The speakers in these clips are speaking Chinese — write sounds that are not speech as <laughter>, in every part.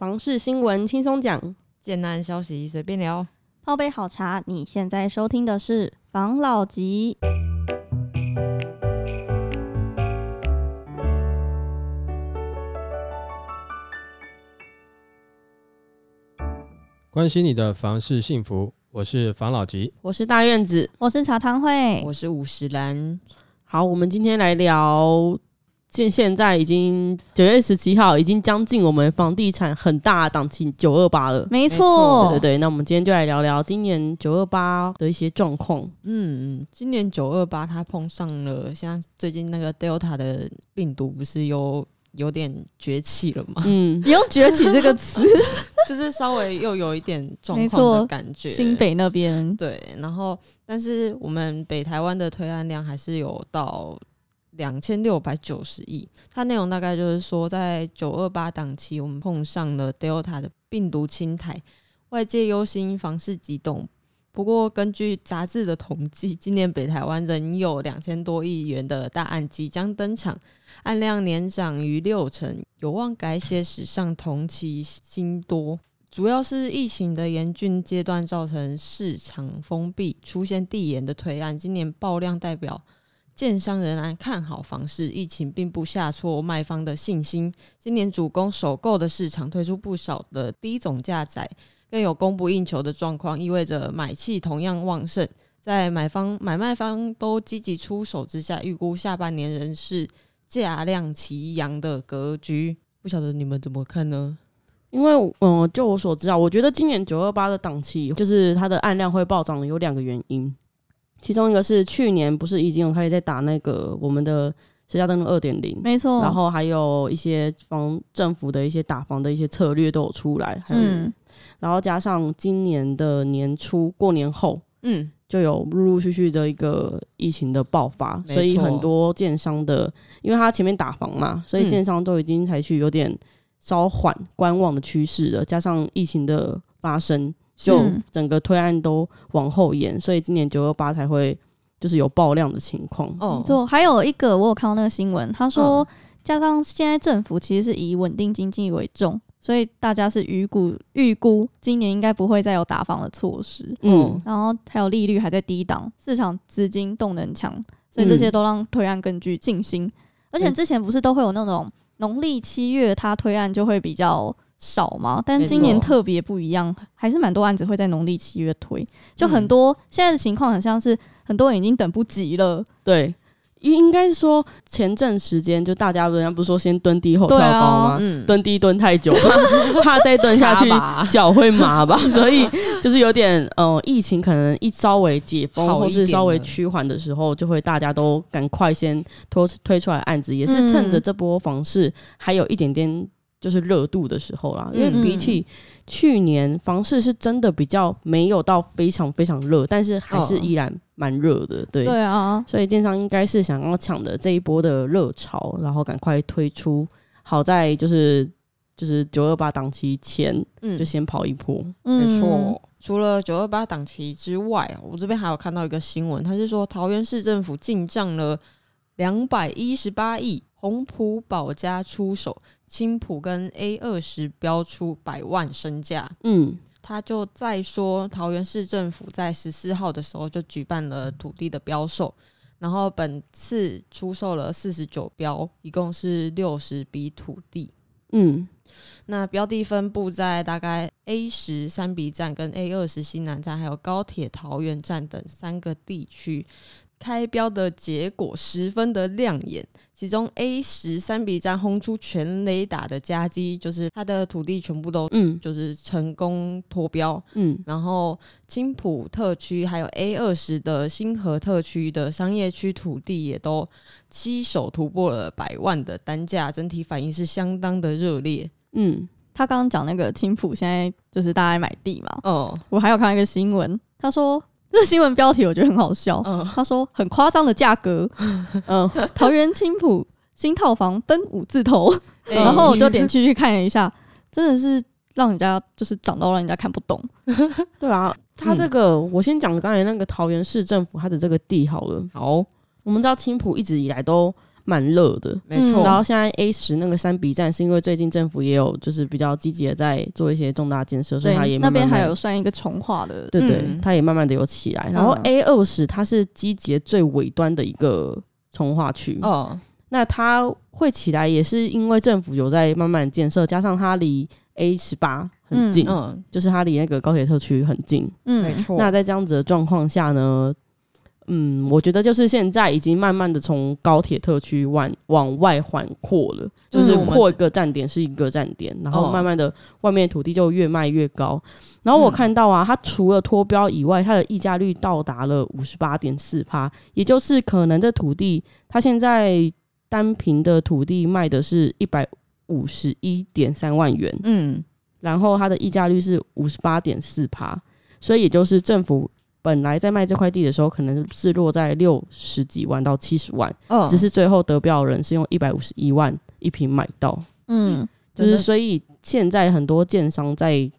房事新闻轻松讲，简单消息随便聊。泡杯好茶，你现在收听的是房老吉。关心你的房事幸福，我是房老吉。我是大院子。我是茶汤会，我是五十兰，好，我们今天来聊，现现在已经九月十七号，已经将近我们房地产很大的档期九二八了。没错错，对对对，那我们今天就来聊聊今年九二八的一些状况。嗯，今年九二八它碰上了，像最近那个 Delta 的病毒不是有有点崛起了吗？嗯，你用“崛起”这个词，就是稍微又有一点状没况的感觉。新北那边对，然后但是我们北台湾的推案量还是有到两千六百九十亿。它内容大概就是说，在九二八档期，我们碰上了 Delta 的病毒侵台，外界忧心房市急动。不过，根据杂志的统计，今年北台湾仍有两千多亿元的大案即将登场，案量年涨逾六成，有望改写史上同期新多。主要是疫情的严峻阶段造成市场封闭，出现递延的推案。今年爆量代表建商仍然看好房市，疫情并不下挫卖方的信心。今年主攻首购的市场推出不少的低总价宅，更有供不应求的状况，意味着买气同样旺盛。在买方买卖方都积极出手之下，预估下半年仍是价量齐扬的格局。不晓得你们怎么看呢？因为嗯、就我所知啊，我觉得今年九二八的档期，就是它的案量会暴涨，有两个原因。其中一个是去年不是已经有开始在打那个我们的实价登录二点零，没错。然后还有一些防政府的一些打防的一些策略都有出来，嗯，然后加上今年的年初过年后，嗯，就有陆陆续续的一个疫情的爆发，所以很多建商的，因为他前面打房嘛，所以嗯。建商都已经采取有点稍缓观望的趋势了，加上疫情的发生，就整个推案都往后延，所以今年九二八才会就是有爆量的情况。哦没错。还有一个，我有看到那个新闻，他说嗯，加上现在政府其实是以稳定经济为重，所以大家是预估预估今年应该不会再有打房的措施。嗯，然后还有利率还在低档，市场资金动能强，所以这些都让推案更具信心。而且之前不是都会有那种农历七月它推案就会比较少嘛，但今年特别不一样，还是蛮多案子会在农历七月推，就很多、现在的情况很像是很多人已经等不及了，对。应应该是说前阵时间就大家人家不是说先蹲低后跳高吗？嗯，蹲低蹲太久，<laughs> 怕怕再蹲下去脚会麻吧，<laughs> 所以就是有点呃，疫情可能一稍微解封或是稍微趋缓的时候，就会大家都赶快先推推出来案子，也是趁着嗯这波房市还有一点点就是热度的时候啦。因为嗯比起去年房市是真的比较没有到非常非常热，但是还是哦依然蛮热的，对。对啊，所以建商应该是想要抢的这一波的热潮，然后赶快推出，好在就是就是九二八档期前嗯就先跑一波。嗯没错。除了九二八档期之外，我这边还有看到一个新闻，他是说桃园市政府进账了两百一十八亿，红普保家出手，青浦跟 A 二十标出百万身价。嗯他就再说，桃园市政府在十四号的时候就举办了土地的标售，然后本次出售了四十九标，一共是六十笔土地。嗯那标的分布在大概 A 十三比站、跟 A 二十西南站，还有高铁桃园站等三个地区。开标的结果十分的亮眼，其中 A 十三比站轰出全雷打的夹击，就是它的土地全部都嗯。就是成功脱标。嗯。然后青浦特区还有 A 二十的新河特区的商业区土地也都七手突破了百万的单价，整体反应是相当的热烈。嗯。他刚刚讲那个青浦现在就是大家买地嘛，哦，我还有看到一个新闻，他说这新闻标题我觉得很好笑，嗯，他说很夸张的价格，<laughs> 嗯，桃园青浦新套房奔五字头，哎然后我就点进去看了一下，<laughs> 真的是让人家就是涨到让人家看不懂。<laughs> 对啊，他这个、我先讲刚才那个桃园市政府他的这个地好了。好，我们知道青浦一直以来都蛮热的。嗯没错。然后现在 A 十那个三比站是因为最近政府也有就是比较积极的在做一些重大建设，所以它也对，那慢慢慢边还有算一个重化的，对对，嗯它也慢慢的有起来。然后嗯 A 二十它是基捷最尾端的一个从化区，哦，那它会起来也是因为政府有在慢慢建设，加上它离 A 十八很近，嗯，就是它离那个高铁特区很近。嗯，没错。那在这样子的状况下呢，嗯，我觉得就是现在已经慢慢的从高铁特区往往外环扩了，就是嗯扩一个站点是一个站点，然后哦慢慢的外面土地就越卖越高。然后我嗯看到啊，它除了脱标以外，它的溢价率到达了五十八点四趴，也就是可能这土地它现在单平的土地卖的是一百五十一点三万元，嗯，然后它的溢价率是五十八点四趴，所以也就是政府本来在卖这块地的时候，可能是落在六十几万到七十万，哦，只是最后得标的人是用一百五十一万一平买到，嗯，就是所以现在很多建商在。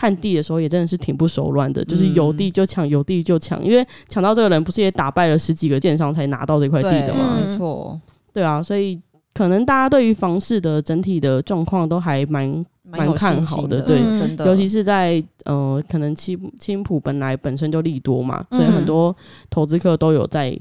看地的时候也真的是挺不手软的，就是有地就抢，有地就抢，因为抢到这个人不是也打败了十几个建商才拿到这块地的吗？嗯没错，对啊，所以可能大家对于房市的整体的状况都还蛮蛮看好的对。嗯真的，尤其是在呃，可能青青浦本来本身就利多嘛，所以嗯很多投资客都有在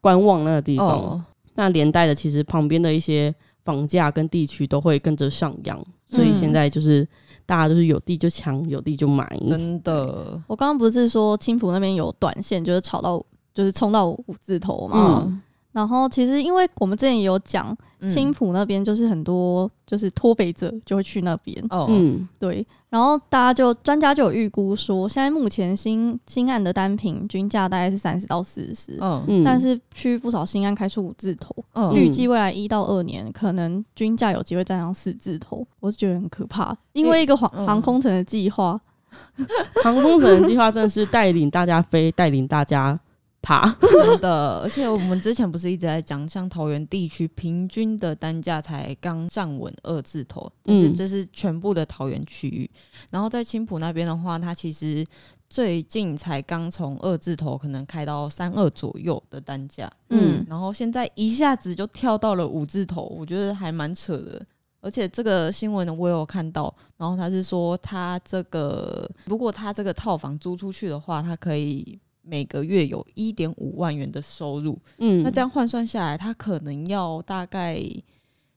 观望那个地方。哦，那连带的，其实旁边的一些房价跟地区都会跟着上扬，所以嗯。现在就是大家都是有地就抢，有地就买。真的，我刚刚不是说青浦那边有短线，就是炒到就是冲到五字头嘛。嗯然后其实因为我们之前也有讲，嗯。青浦那边就是很多就是脱北者就会去那边，哦，嗯。对。然后大家就专家就有预估说，现在目前新新案的单品均价大概是三十到四十、嗯。嗯，但是区不少新案开出五字头，嗯。预计未来一到二年可能均价有机会站上四字头，我是觉得很可怕，因为一个航嗯。航空城的计划，<laughs> 航空城的计划真的是带领大家飞，带领大家爬。<laughs> 真的，而且我们之前不是一直在讲，像桃园地区平均的单价才刚站稳二字头，但是嗯这是全部的桃园区域。然后在青浦那边的话，它其实最近才刚从二字头可能开到三二左右的单价，嗯然后现在一下子就跳到了五字头，我觉得还蛮扯的。而且这个新闻呢，我有看到，然后他是说，他这个如果他这个套房租出去的话，他可以每个月有一点五万元的收入。嗯，那这样换算下来，他可能要大概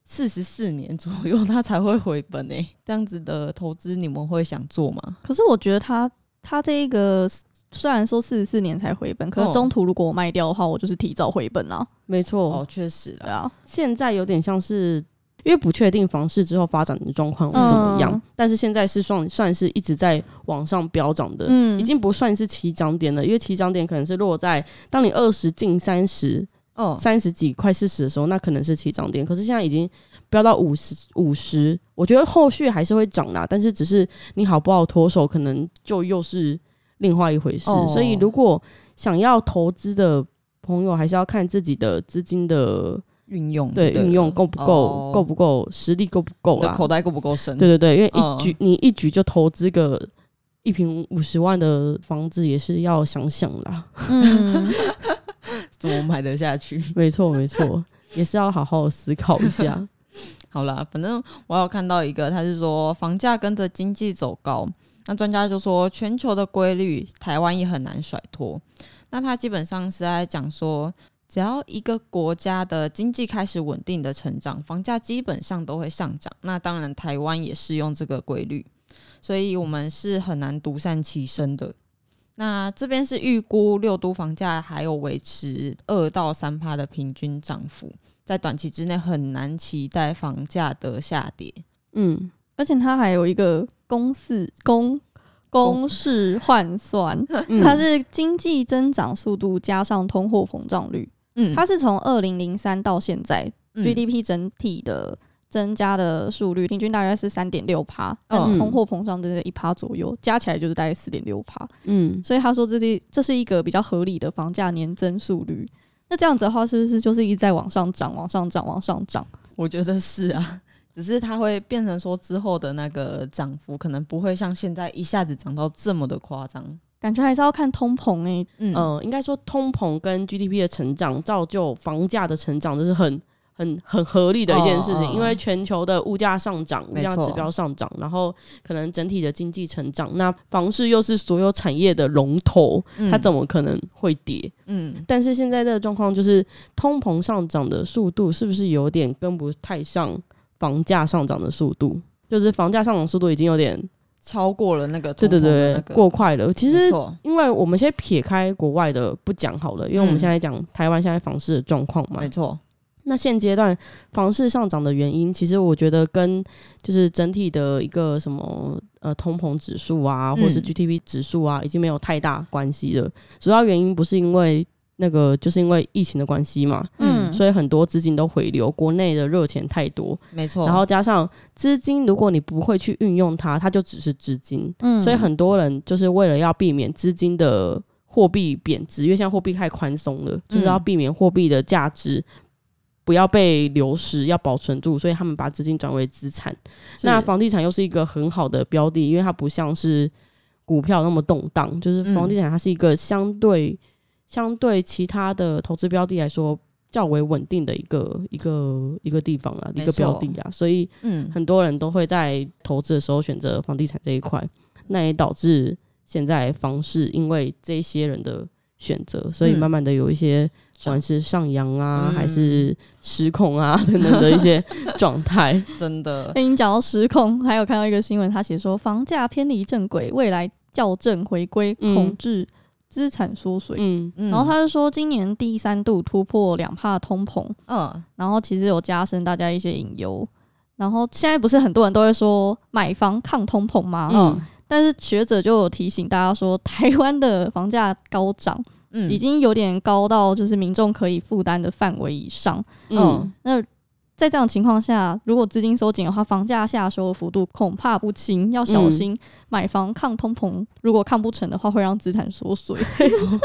四十四年左右，他才会回本诶、<laughs> 这样子的投资，你们会想做吗？可是我觉得他他这一个虽然说四十四年才回本，可哦是中途如果我卖掉的话，我就是提早回本啊。没错，哦，确实的，对啊，现在有点像是。因为不确定房市之后发展的状况怎么样，嗯但是现在是算算是一直在往上飙涨的，嗯已经不算是起涨点了，因为起涨点可能是落在当你二十进三十、哦，三十几、快四十的时候，那可能是起涨点。可是现在已经飙到五十、五十，我觉得后续还是会涨啦，但是只是你好不好脱手，可能就又是另外一回事。哦所以如果想要投资的朋友，还是要看自己的资金的运用对运用够不够、哦够不够，实力够不够啦。口袋够不够深？对对对，因为一嗯局、你一局就投资个一平五十万的房子，也是要想想啦。嗯，<laughs> 怎么买得下去？没错没错，也是要好好思考一下。<laughs> 好啦，反正我有看到一个，他是说房价跟着经济走高，那专家就说全球的规律，台湾也很难甩脱。那他基本上是在讲说，只要一个国家的经济开始稳定的成长，房价基本上都会上涨。那当然，台湾也适用这个规律，所以我们是很难独善其身的。那这边是预估六都房价还有维持二到三趴的平均涨幅，在短期之内很难期待房价的下跌。嗯，而且它还有一个公式公公式换算，嗯 <laughs> 它是经济增长速度加上通货膨胀率，嗯它是从二零零三到现在、嗯 GDP 整体的增加的速率平均大约是三点六趴，但嗯通货膨胀的一趴左右，加起来就是大概四点六趴。嗯，所以他说这是这是一个比较合理的房价年增速率。那这样子的话，是不是就是一直在往上涨、往上涨、往上涨？我觉得是啊，<laughs> 只是它会变成说之后的那个涨幅可能不会像现在一下子涨到这么的夸张。感觉还是要看通膨诶、嗯。呃，应该说通膨跟 GDP 的成长造就房价的成长，这是很很很合理的一件事情，哦哦因为全球的物价上涨，物价指标上涨，然后可能整体的经济成长，那房市又是所有产业的龙头，它怎么可能会跌？嗯。但是现在这个状况就是通膨上涨的速度是不是有点跟不太上房价上涨的速度？就是房价上涨速度已经有点超过了那个对对对过快了。其实因为我们先撇开国外的不讲好了，因为我们嗯现在讲台湾现在房市的状况嘛没。错，那现阶段房市上涨的原因，其实我觉得跟就是整体的一个什么呃通膨指数啊，或是嗯 GDP 指数啊，已经没有太大关系了。主要原因不是因为那个，就是因为疫情的关系嘛，嗯，所以很多资金都回流，国内的热钱太多，没错。然后加上资金，如果你不会去运用它，它就只是资金。嗯所以很多人就是为了要避免资金的货币贬值，因为现在货币太宽松了，就是要避免货币的价值不要被流失，要保存住，所以他们把资金转为资产。那房地产又是一个很好的标的，因为它不像是股票那么动荡，就是嗯房地产它是一个相对、相对其他的投资标的来说。较为稳定的一个一个一个地方啊，一个标的啊，所以嗯。很多人都会在投资的时候选择房地产这一块，那也导致现在房市因为这些人的选择，所以嗯。慢慢的有一些不管是上扬啊，嗯还是失控啊 <laughs> 等等的一些状态。<laughs> 真的。哎，你讲到失控，还有看到一个新闻，他写说房价偏离正轨，未来校正回归，嗯。控制资产缩水。嗯嗯然后他就说，今年第三度突破两帕通膨，嗯然后其实有加深大家一些隐忧。然后现在不是很多人都会说买房抗通膨吗？嗯但是学者就有提醒大家说，台湾的房价高涨，嗯已经有点高到就是民众可以负担的范围以上。嗯那在这样情况下，如果资金收紧的话，房价下修的幅度恐怕不轻，要小心买房抗通膨。如果抗不成的话，会让资产缩水。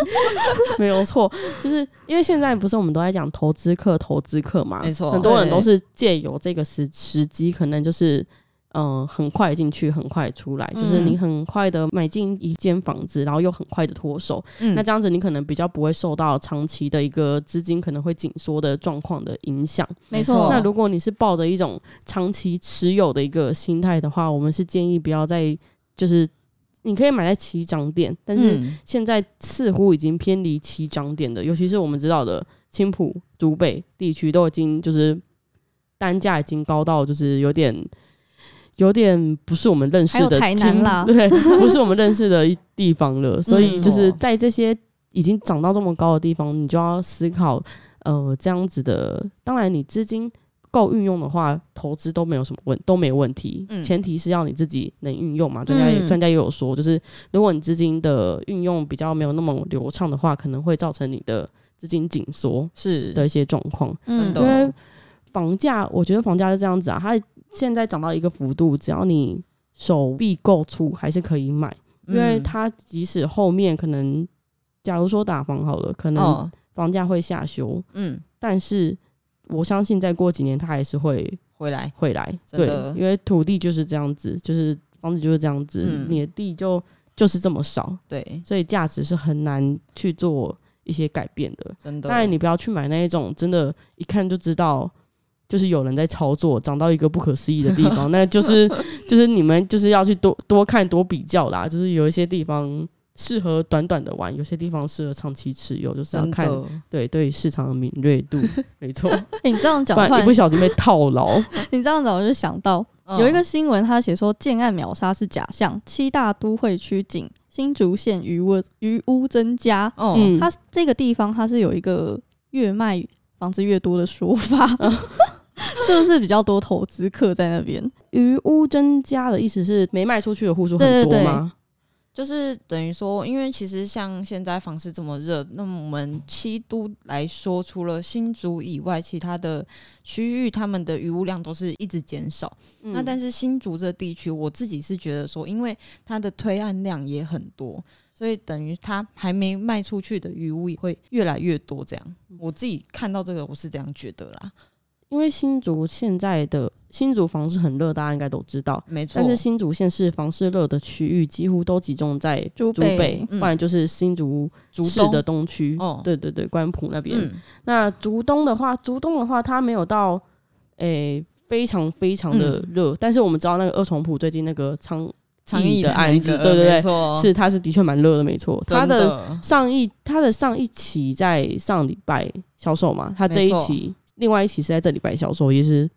<laughs> 没有错，就是因为现在不是我们都在讲投资客、投资客嘛，没错很多人都是借由这个时时机，可能就是。嗯，很快进去，很快出来，就是嗯你很快的买进一间房子，然后又很快的脱手，嗯那这样子你可能比较不会受到长期的一个资金可能会紧缩的状况的影响。没错那如果你是抱着一种长期持有的一个心态的话，我们是建议不要再就是你可以买在起涨点，但是嗯现在似乎已经偏离起涨点的，尤其是我们知道的青浦、竹北地区都已经就是单价已经高到就是有点。有点不是我们认识的台南青啦 <laughs> 对，不是我们认识的一地方了。<laughs> 所以嗯就是在这些已经涨到这么高的地方，你就要思考，呃，这样子的。当然，你资金够运用的话，投资都没有什么问都没有问题。嗯前提是要你自己能运用嘛。专家也嗯专家也有说，就是如果你资金的运用比较没有那么流畅的话，可能会造成你的资金紧缩是的一些状况。嗯因为房价，我觉得房价是这样子啊，它现在涨到一个幅度，只要你手臂够粗，还是可以买。因为嗯它即使后面可能，假如说打房好了，可能哦房价会下修，嗯但是我相信再过几年它还是会回来回来。对，因为土地就是这样子，就是房子就是这样子，嗯你的地就就是这么少，对所以价值是很难去做一些改变的。真的当然，你不要去买那一种真的，一看就知道。就是有人在操作，涨到一个不可思议的地方，<laughs> 那就是就是你们就是要去多多看多比较啦。就是有一些地方适合短短的玩，有些地方适合长期持有，就是要看对对市场的敏锐度，<laughs> 没错，欸你这样讲，不然突然一不小心被套牢。<laughs> 你这样讲，我就想到嗯。有一个新闻，他写说建案秒杀是假象，七大都会区仅新竹县余屋余屋增加。哦嗯，它这个地方它是有一个越卖房子越多的说法，<laughs> 是不是比较多投资客在那边？余屋增加的意思是没卖出去的户数对很多吗？就是等于说，因为其实像现在房市这么热，那么我们七都来说，除了新竹以外，其他的区域他们的余物量都是一直减少。那但是是新竹这地区，我自己是觉得说，因为它的推案量也很多，所以等于它还没卖出去的余物也会越来越多。这样，我自己看到这个，我是这样觉得啦。因为新竹现在的新竹房市很热，大家应该都知道。没错。但是新竹县市房市热的区域几乎都集中在竹北，嗯不然就是新竹市的东区。哦对对对，关埔那边。嗯那竹东的话，竹东的话，它没有到诶、非常非常的热，但是我们知道那个二重埔最近那个仓倡议的案子，对对对，是它是的确蛮热的，没错。它的的上一它的上一期在上礼拜销售嘛，它这一期另外一期是在这礼拜销售，也是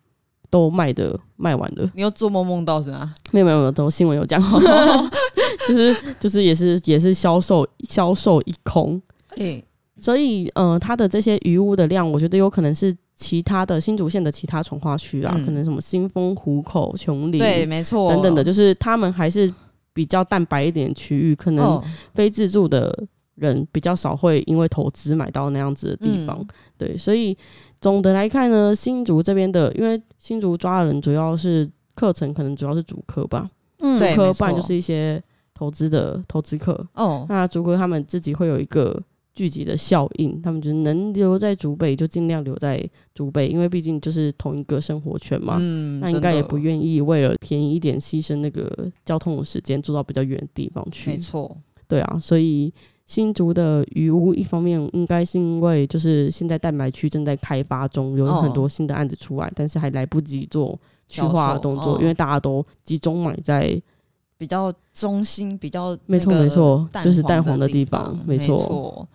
都卖的卖完了。你又做梦梦到是吗？没有没有没有，都新闻有讲，<laughs> 就是就是也是也是销售销售一空，哎，所以呃，它的这些余屋的量，我觉得有可能是其他的新竹县的其他从化区啊，嗯。可能什么新丰、湖口、琼林对，没错，等等的，就是他们还是比较淡白一点的区域，可能哦。非自住的人比较少会因为投资买到那样子的地方。嗯。对，所以总的来看呢，新竹这边的，因为新竹抓的人主要是课程，可能主要是主科吧，嗯主科不然就是一些投资的投资客。哦，那竹科他们自己会有一个聚集的效应，他们就是能留在竹北就尽量留在竹北，因为毕竟就是同一个生活圈嘛。嗯那应该也不，愿意为了便宜一点牺牲那个交通的时间，住到比较远的地方去。没错，对啊，所以新竹的渔屋一方面应该是因为就是现在蛋白区正在开发中，有哦。很多新的案子出来，但是还来不及做去销化的动作，哦。因为大家都集中买在比较中心，比较没错没错就是蛋黄的的地方方，没错。错。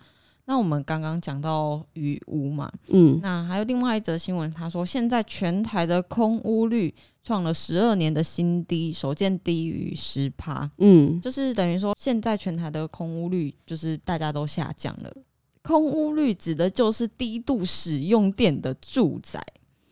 那我们刚刚讲到雨屋嘛，嗯。那还有另外一则新闻，他说现在全台的空屋率创了十二年的新低，首见低于十趴，嗯。就是等于说现在全台的空屋率就是大家都下降了。空屋率指的就是低度使用电的住宅，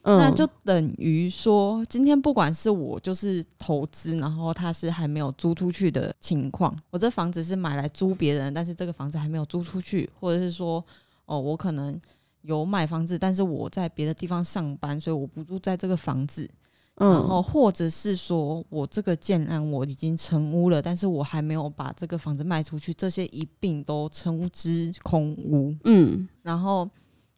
嗯，那就等于说，今天不管是我就是投资，然后它是还没有租出去的情况，我这房子是买来租别人，但是这个房子还没有租出去，或者是说，哦，我可能有买房子，但是我在别的地方上班，所以我不住在这个房子，嗯。然后或者是说我这个建案我已经成屋了，但是我还没有把这个房子卖出去，这些一并都称之空屋。嗯。然后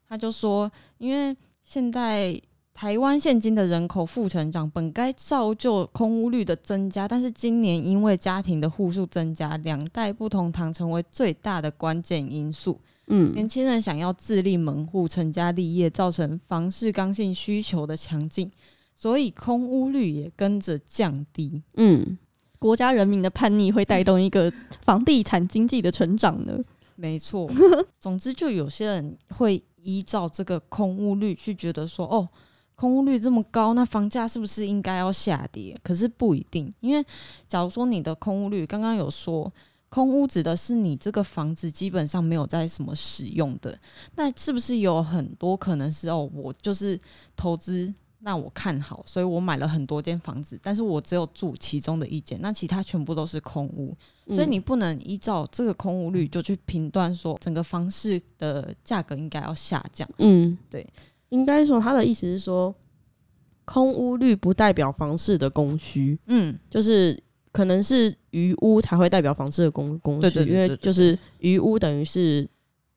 他就说，因为现在台湾现今的人口负成长，本该造就空屋率的增加，但是今年因为家庭的户数增加，两代不同堂成为最大的关键因素。嗯年轻人想要自立门户、成家立业，造成房市刚性需求的强劲，所以空屋率也跟着降低。嗯国家人民的叛逆会带动一个房地产经济的成长呢。没错，总之就有些人会依照这个空屋率去觉得说，哦，空屋率这么高，那房价是不是应该要下跌？可是不一定，因为假如说你的空屋率刚刚有说。空屋指的是你这个房子基本上没有在什么使用的，那是不是有很多可能是哦，我就是投资，那我看好，所以我买了很多间房子，但是我只有住其中的一间，那其他全部都是空屋，嗯所以你不能依照这个空屋率就去评断说整个房市的价格应该要下降。嗯，对，应该说他的意思是说，空屋率不代表房市的供需，嗯，就是可能是余屋才会代表房市的供供需，因为就是余屋等于是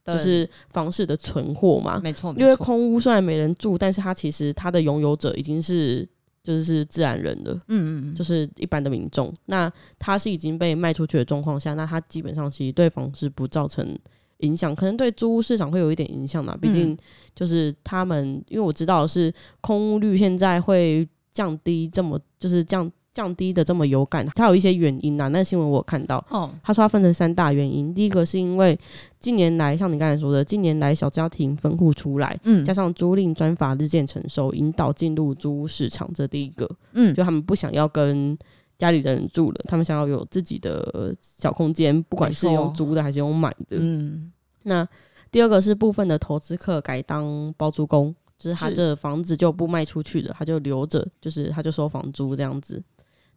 就是房市的存货嘛，没错，因为空屋虽然没人住，但是它其实它的拥有者已经是就是自然人了。嗯嗯，就是是一般的民众，那它是已经被卖出去的状况下，那它基本上其实对房市不造成影响，可能对租屋市场会有一点影响啦。毕竟嗯就是他们，因为我知道是空屋率现在会降低这么，就是降降低的这么有感，它有一些原因啊。那新闻我有看到，哦，他说它分成三大原因，第一个是因为近年来像你刚才说的，近年来小家庭分户出来。嗯加上租赁专法日渐成熟，引导进入租屋市场，这第一个。嗯，就他们不想要跟家里的人住了，他们想要有自己的小空间，不管是用租的还是用买的。嗯那第二个是部分的投资客改当包租公，就是他这房子就不卖出去了，他就留着，就是他就收房租这样子。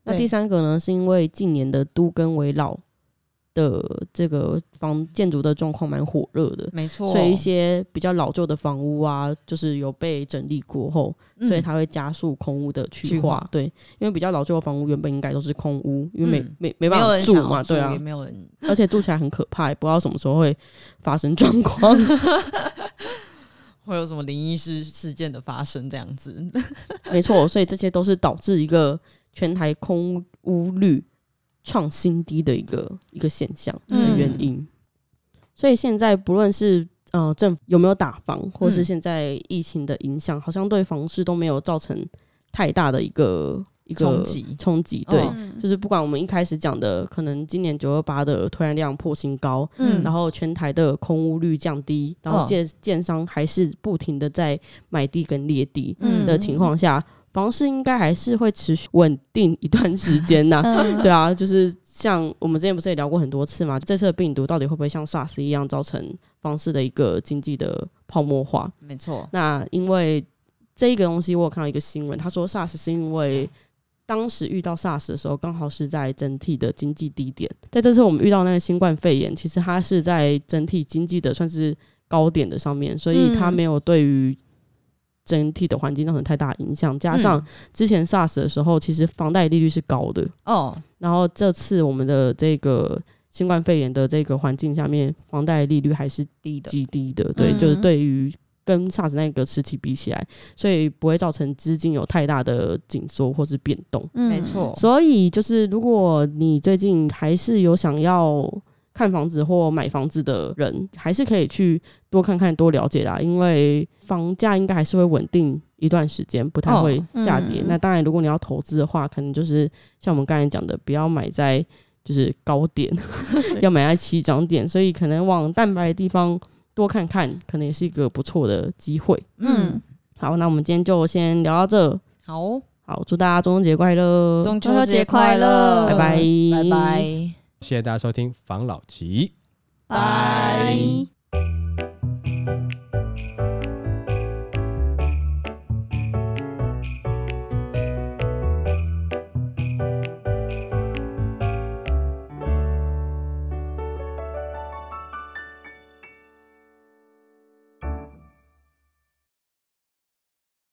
那第三个呢，是因为近年的都更为老的这个房建筑的状况蛮火热的，没错，所以一些比较老旧的房屋啊，就是有被整理过后，嗯所以它会加速空屋的去去化化。对，因为比较老旧的房屋原本应该都是空屋，因为没、嗯没没办法住嘛，对啊，没有人，而且住起来很可怕，也不知道什么时候会发生状况。<laughs> 会有什么灵异事事件的发生这样子。<laughs> 没错，所以这些都是导致一个全台空屋率创新低的一个一个现象的嗯原因。所以现在不论是呃政府有没有打房，或是嗯现在疫情的影响，好像对房市都没有造成太大的一个一个冲击。冲击。对，就是不管我们一开始讲的，可能今年九二八的推案量破新高，嗯。然后全台的空屋率降低，然后嗯建建商还是不停的在买地跟裂地嗯。的情况下，房市应该还是会持续稳定一段时间呐、<laughs> 嗯对啊，就是像我们之前不是也聊过很多次嘛，这次的病毒到底会不会像 SARS 一样造成房市的一个经济的泡沫化？没错，那因为这一个东西，我有看到一个新闻，他说 SARS 是因为当时遇到 SARS 的时候，刚好是在整体的经济低点。在这次我们遇到那个新冠肺炎，其实它是在整体经济的算是高点的上面，所以它嗯没有对于整体的环境造成太大影响。加上嗯。之前 SARS 的时候，其实房贷利率是高的，哦，然后这次我们的这个新冠肺炎的这个环境下面，房贷利率还是低的，极低的，对，嗯就是对于跟 SARS 那个时期比起来，所以不会造成资金有太大的紧缩或是变动。嗯没错，所以就是如果你最近还是有想要看房子或买房子的人，还是可以去多看看、多了解啦，因为房价应该还是会稳定一段时间，不太会下跌。嗯。那当然，如果你要投资的话，可能就是像我们刚才讲的，不要买在就是高点，<laughs> 要买在起涨点，所以可能往蛋白的地方多看看，可能也是一个不错的机会。嗯，好，那我们今天就先聊到这。好，好，祝大家中秋节快乐，中中秋节节快乐。拜拜，拜拜。谢谢大家收听房老吉。拜。